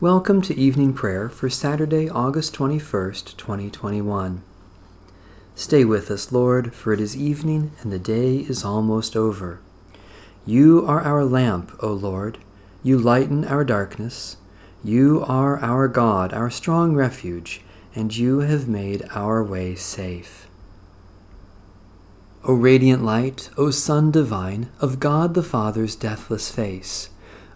Welcome to evening prayer for Saturday, August 21st, 2021. Stay with us, Lord, for it is evening and the day is almost over. You are our lamp, O Lord. You lighten our darkness. You are our God, our strong refuge, and you have made our way safe. O radiant light, O Sun divine, of God the Father's deathless face,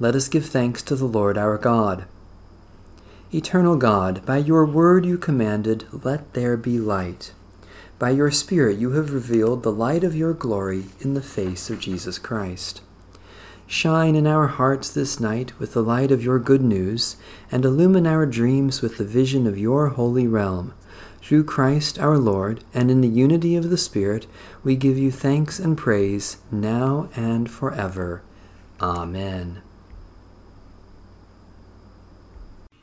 Let us give thanks to the Lord our God. Eternal God, by your word you commanded, Let there be light. By your Spirit you have revealed the light of your glory in the face of Jesus Christ. Shine in our hearts this night with the light of your good news, and illumine our dreams with the vision of your holy realm. Through Christ our Lord, and in the unity of the Spirit, we give you thanks and praise, now and forever. Amen.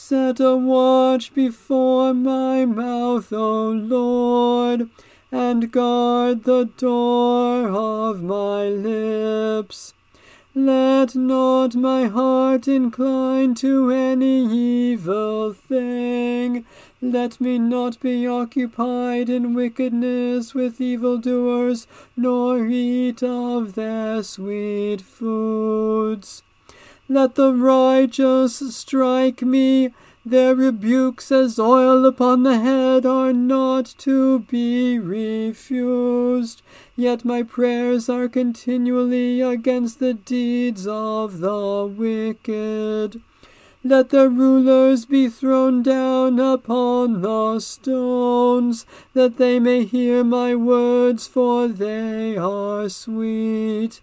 Set a watch before my mouth, O Lord, and guard the door of my lips. Let not my heart incline to any evil thing. Let me not be occupied in wickedness with evildoers, nor eat of their sweet foods. Let the righteous strike me. Their rebukes as oil upon the head are not to be refused. Yet my prayers are continually against the deeds of the wicked. Let the rulers be thrown down upon the stones, that they may hear my words, for they are sweet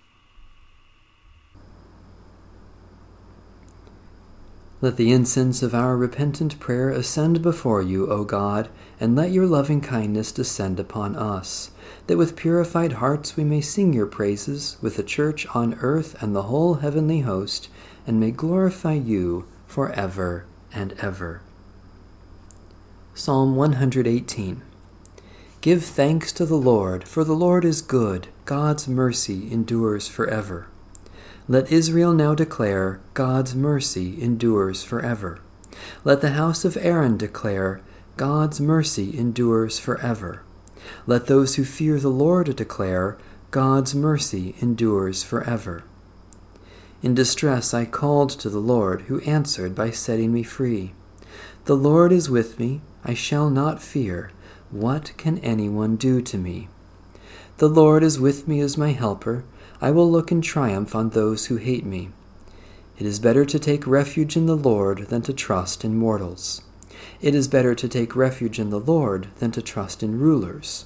Let the incense of our repentant prayer ascend before you, O God, and let your loving kindness descend upon us, that with purified hearts we may sing your praises with the church on earth and the whole heavenly host, and may glorify you for ever and ever. Psalm 118 Give thanks to the Lord, for the Lord is good, God's mercy endures forever. Let Israel now declare, God's mercy endures forever. Let the house of Aaron declare, God's mercy endures forever. Let those who fear the Lord declare, God's mercy endures forever. In distress I called to the Lord, who answered by setting me free. The Lord is with me, I shall not fear. What can anyone do to me? The Lord is with me as my helper. I will look in triumph on those who hate me. It is better to take refuge in the Lord than to trust in mortals. It is better to take refuge in the Lord than to trust in rulers.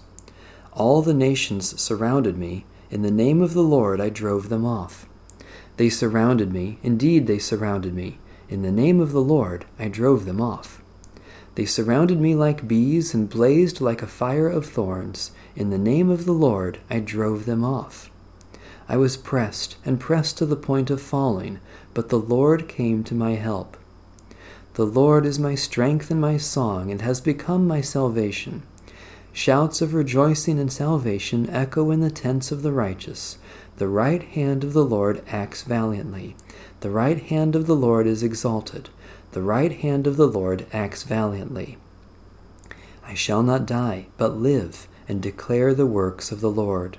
All the nations surrounded me. In the name of the Lord I drove them off. They surrounded me. Indeed, they surrounded me. In the name of the Lord I drove them off. They surrounded me like bees and blazed like a fire of thorns. In the name of the Lord I drove them off. I was pressed and pressed to the point of falling, but the Lord came to my help. The Lord is my strength and my song, and has become my salvation. Shouts of rejoicing and salvation echo in the tents of the righteous. The right hand of the Lord acts valiantly. The right hand of the Lord is exalted. The right hand of the Lord acts valiantly. I shall not die, but live, and declare the works of the Lord.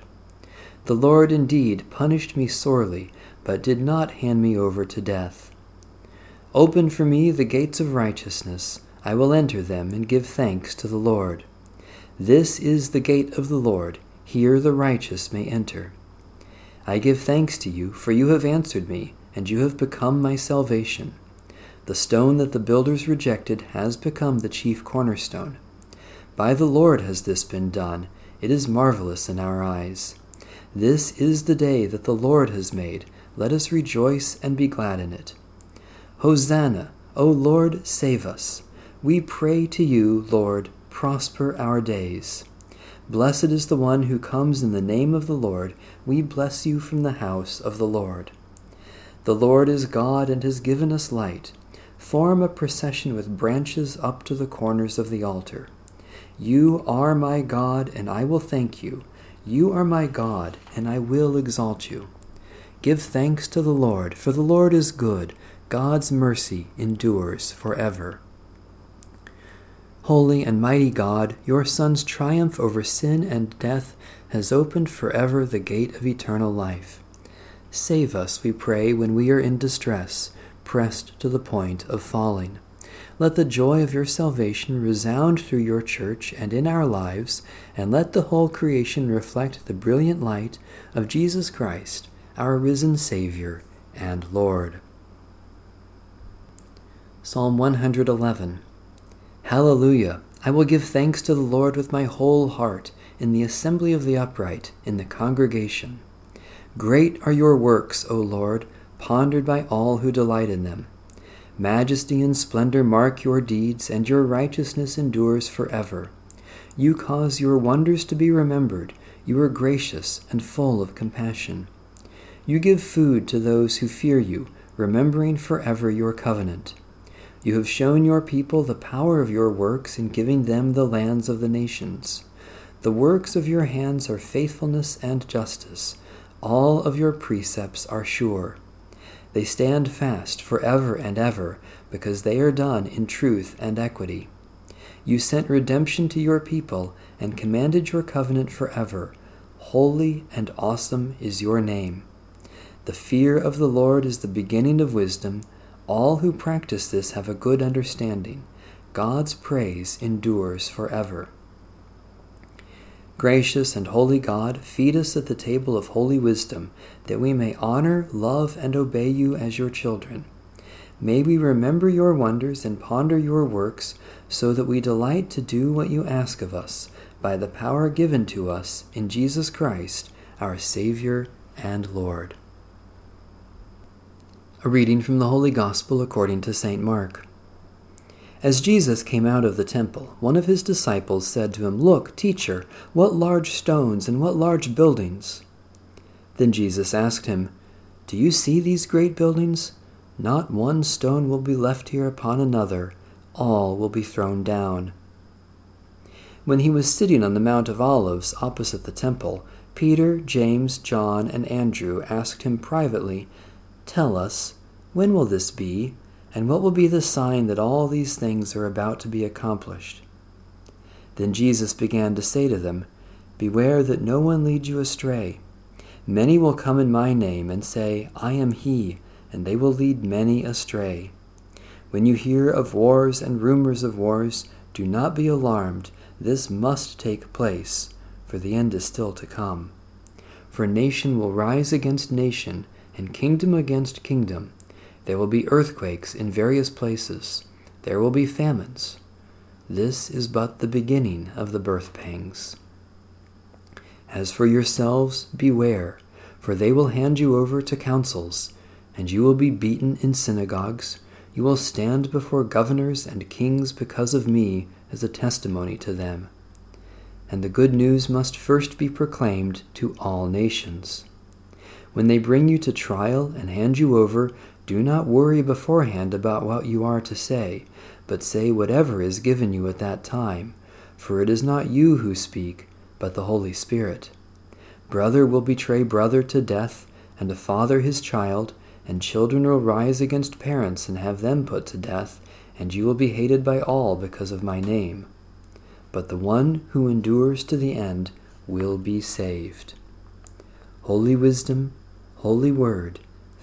The Lord indeed punished me sorely, but did not hand me over to death. Open for me the gates of righteousness. I will enter them and give thanks to the Lord. This is the gate of the Lord. Here the righteous may enter. I give thanks to you, for you have answered me, and you have become my salvation. The stone that the builders rejected has become the chief cornerstone. By the Lord has this been done. It is marvelous in our eyes. This is the day that the Lord has made. Let us rejoice and be glad in it. Hosanna, O Lord, save us. We pray to you, Lord, prosper our days. Blessed is the one who comes in the name of the Lord. We bless you from the house of the Lord. The Lord is God and has given us light. Form a procession with branches up to the corners of the altar. You are my God, and I will thank you. You are my God, and I will exalt you. Give thanks to the Lord, for the Lord is good. God's mercy endures forever. Holy and mighty God, your Son's triumph over sin and death has opened forever the gate of eternal life. Save us, we pray, when we are in distress pressed to the point of falling. Let the joy of your salvation resound through your church and in our lives, and let the whole creation reflect the brilliant light of Jesus Christ, our risen Savior and Lord. Psalm 111 Hallelujah! I will give thanks to the Lord with my whole heart, in the assembly of the upright, in the congregation. Great are your works, O Lord! pondered by all who delight in them. Majesty and splendor mark your deeds, and your righteousness endures forever. You cause your wonders to be remembered. You are gracious and full of compassion. You give food to those who fear you, remembering forever your covenant. You have shown your people the power of your works in giving them the lands of the nations. The works of your hands are faithfulness and justice. All of your precepts are sure. They stand fast forever and ever, because they are done in truth and equity. You sent redemption to your people and commanded your covenant forever. Holy and awesome is your name. The fear of the Lord is the beginning of wisdom. All who practice this have a good understanding. God's praise endures forever. Gracious and holy God, feed us at the table of holy wisdom, that we may honor, love, and obey you as your children. May we remember your wonders and ponder your works, so that we delight to do what you ask of us, by the power given to us in Jesus Christ, our Savior and Lord. A reading from the Holy Gospel according to St. Mark. As Jesus came out of the temple, one of his disciples said to him, Look, teacher, what large stones and what large buildings! Then Jesus asked him, Do you see these great buildings? Not one stone will be left here upon another, all will be thrown down. When he was sitting on the Mount of Olives opposite the temple, Peter, James, John, and Andrew asked him privately, Tell us, when will this be? And what will be the sign that all these things are about to be accomplished? Then Jesus began to say to them, Beware that no one lead you astray. Many will come in my name and say, I am he, and they will lead many astray. When you hear of wars and rumors of wars, do not be alarmed. This must take place, for the end is still to come. For nation will rise against nation, and kingdom against kingdom there will be earthquakes in various places. There will be famines. This is but the beginning of the birth pangs. As for yourselves, beware, for they will hand you over to councils, and you will be beaten in synagogues. You will stand before governors and kings because of me as a testimony to them. And the good news must first be proclaimed to all nations. When they bring you to trial and hand you over, do not worry beforehand about what you are to say, but say whatever is given you at that time, for it is not you who speak, but the Holy Spirit. Brother will betray brother to death, and a father his child, and children will rise against parents and have them put to death, and you will be hated by all because of my name. But the one who endures to the end will be saved. Holy Wisdom, Holy Word,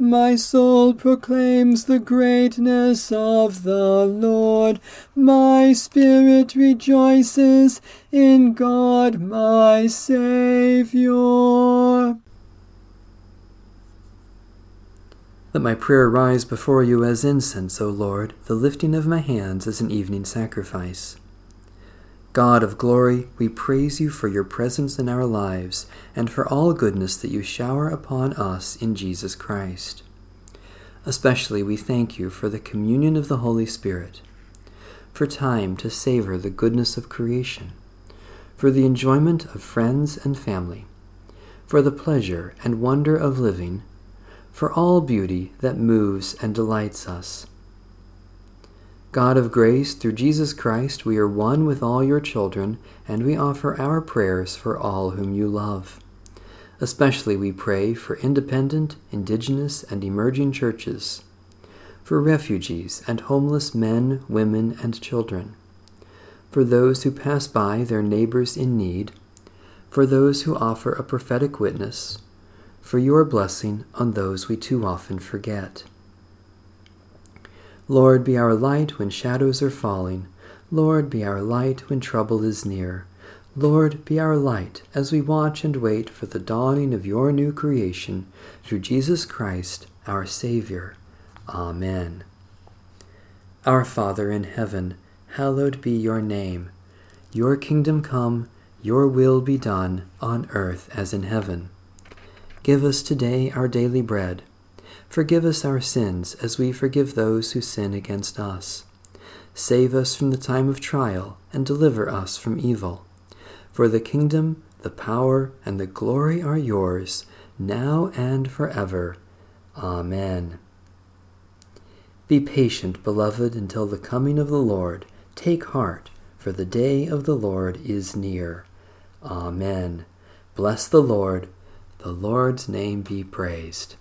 My soul proclaims the greatness of the Lord. My spirit rejoices in God my Saviour. Let my prayer rise before you as incense, O Lord, the lifting of my hands as an evening sacrifice. God of glory, we praise you for your presence in our lives and for all goodness that you shower upon us in Jesus Christ. Especially we thank you for the communion of the Holy Spirit, for time to savor the goodness of creation, for the enjoyment of friends and family, for the pleasure and wonder of living, for all beauty that moves and delights us God of grace, through Jesus Christ, we are one with all your children, and we offer our prayers for all whom you love. Especially we pray for independent, indigenous, and emerging churches, for refugees and homeless men, women, and children, for those who pass by their neighbors in need, for those who offer a prophetic witness, for your blessing on those we too often forget. Lord, be our light when shadows are falling. Lord, be our light when trouble is near. Lord, be our light as we watch and wait for the dawning of your new creation through Jesus Christ, our Savior. Amen. Our Father in heaven, hallowed be your name. Your kingdom come, your will be done, on earth as in heaven. Give us today our daily bread Forgive us our sins as we forgive those who sin against us. Save us from the time of trial and deliver us from evil. For the kingdom, the power, and the glory are yours, now and forever. Amen. Be patient, beloved, until the coming of the Lord. Take heart, for the day of the Lord is near. Amen. Bless the Lord. The Lord's name be praised.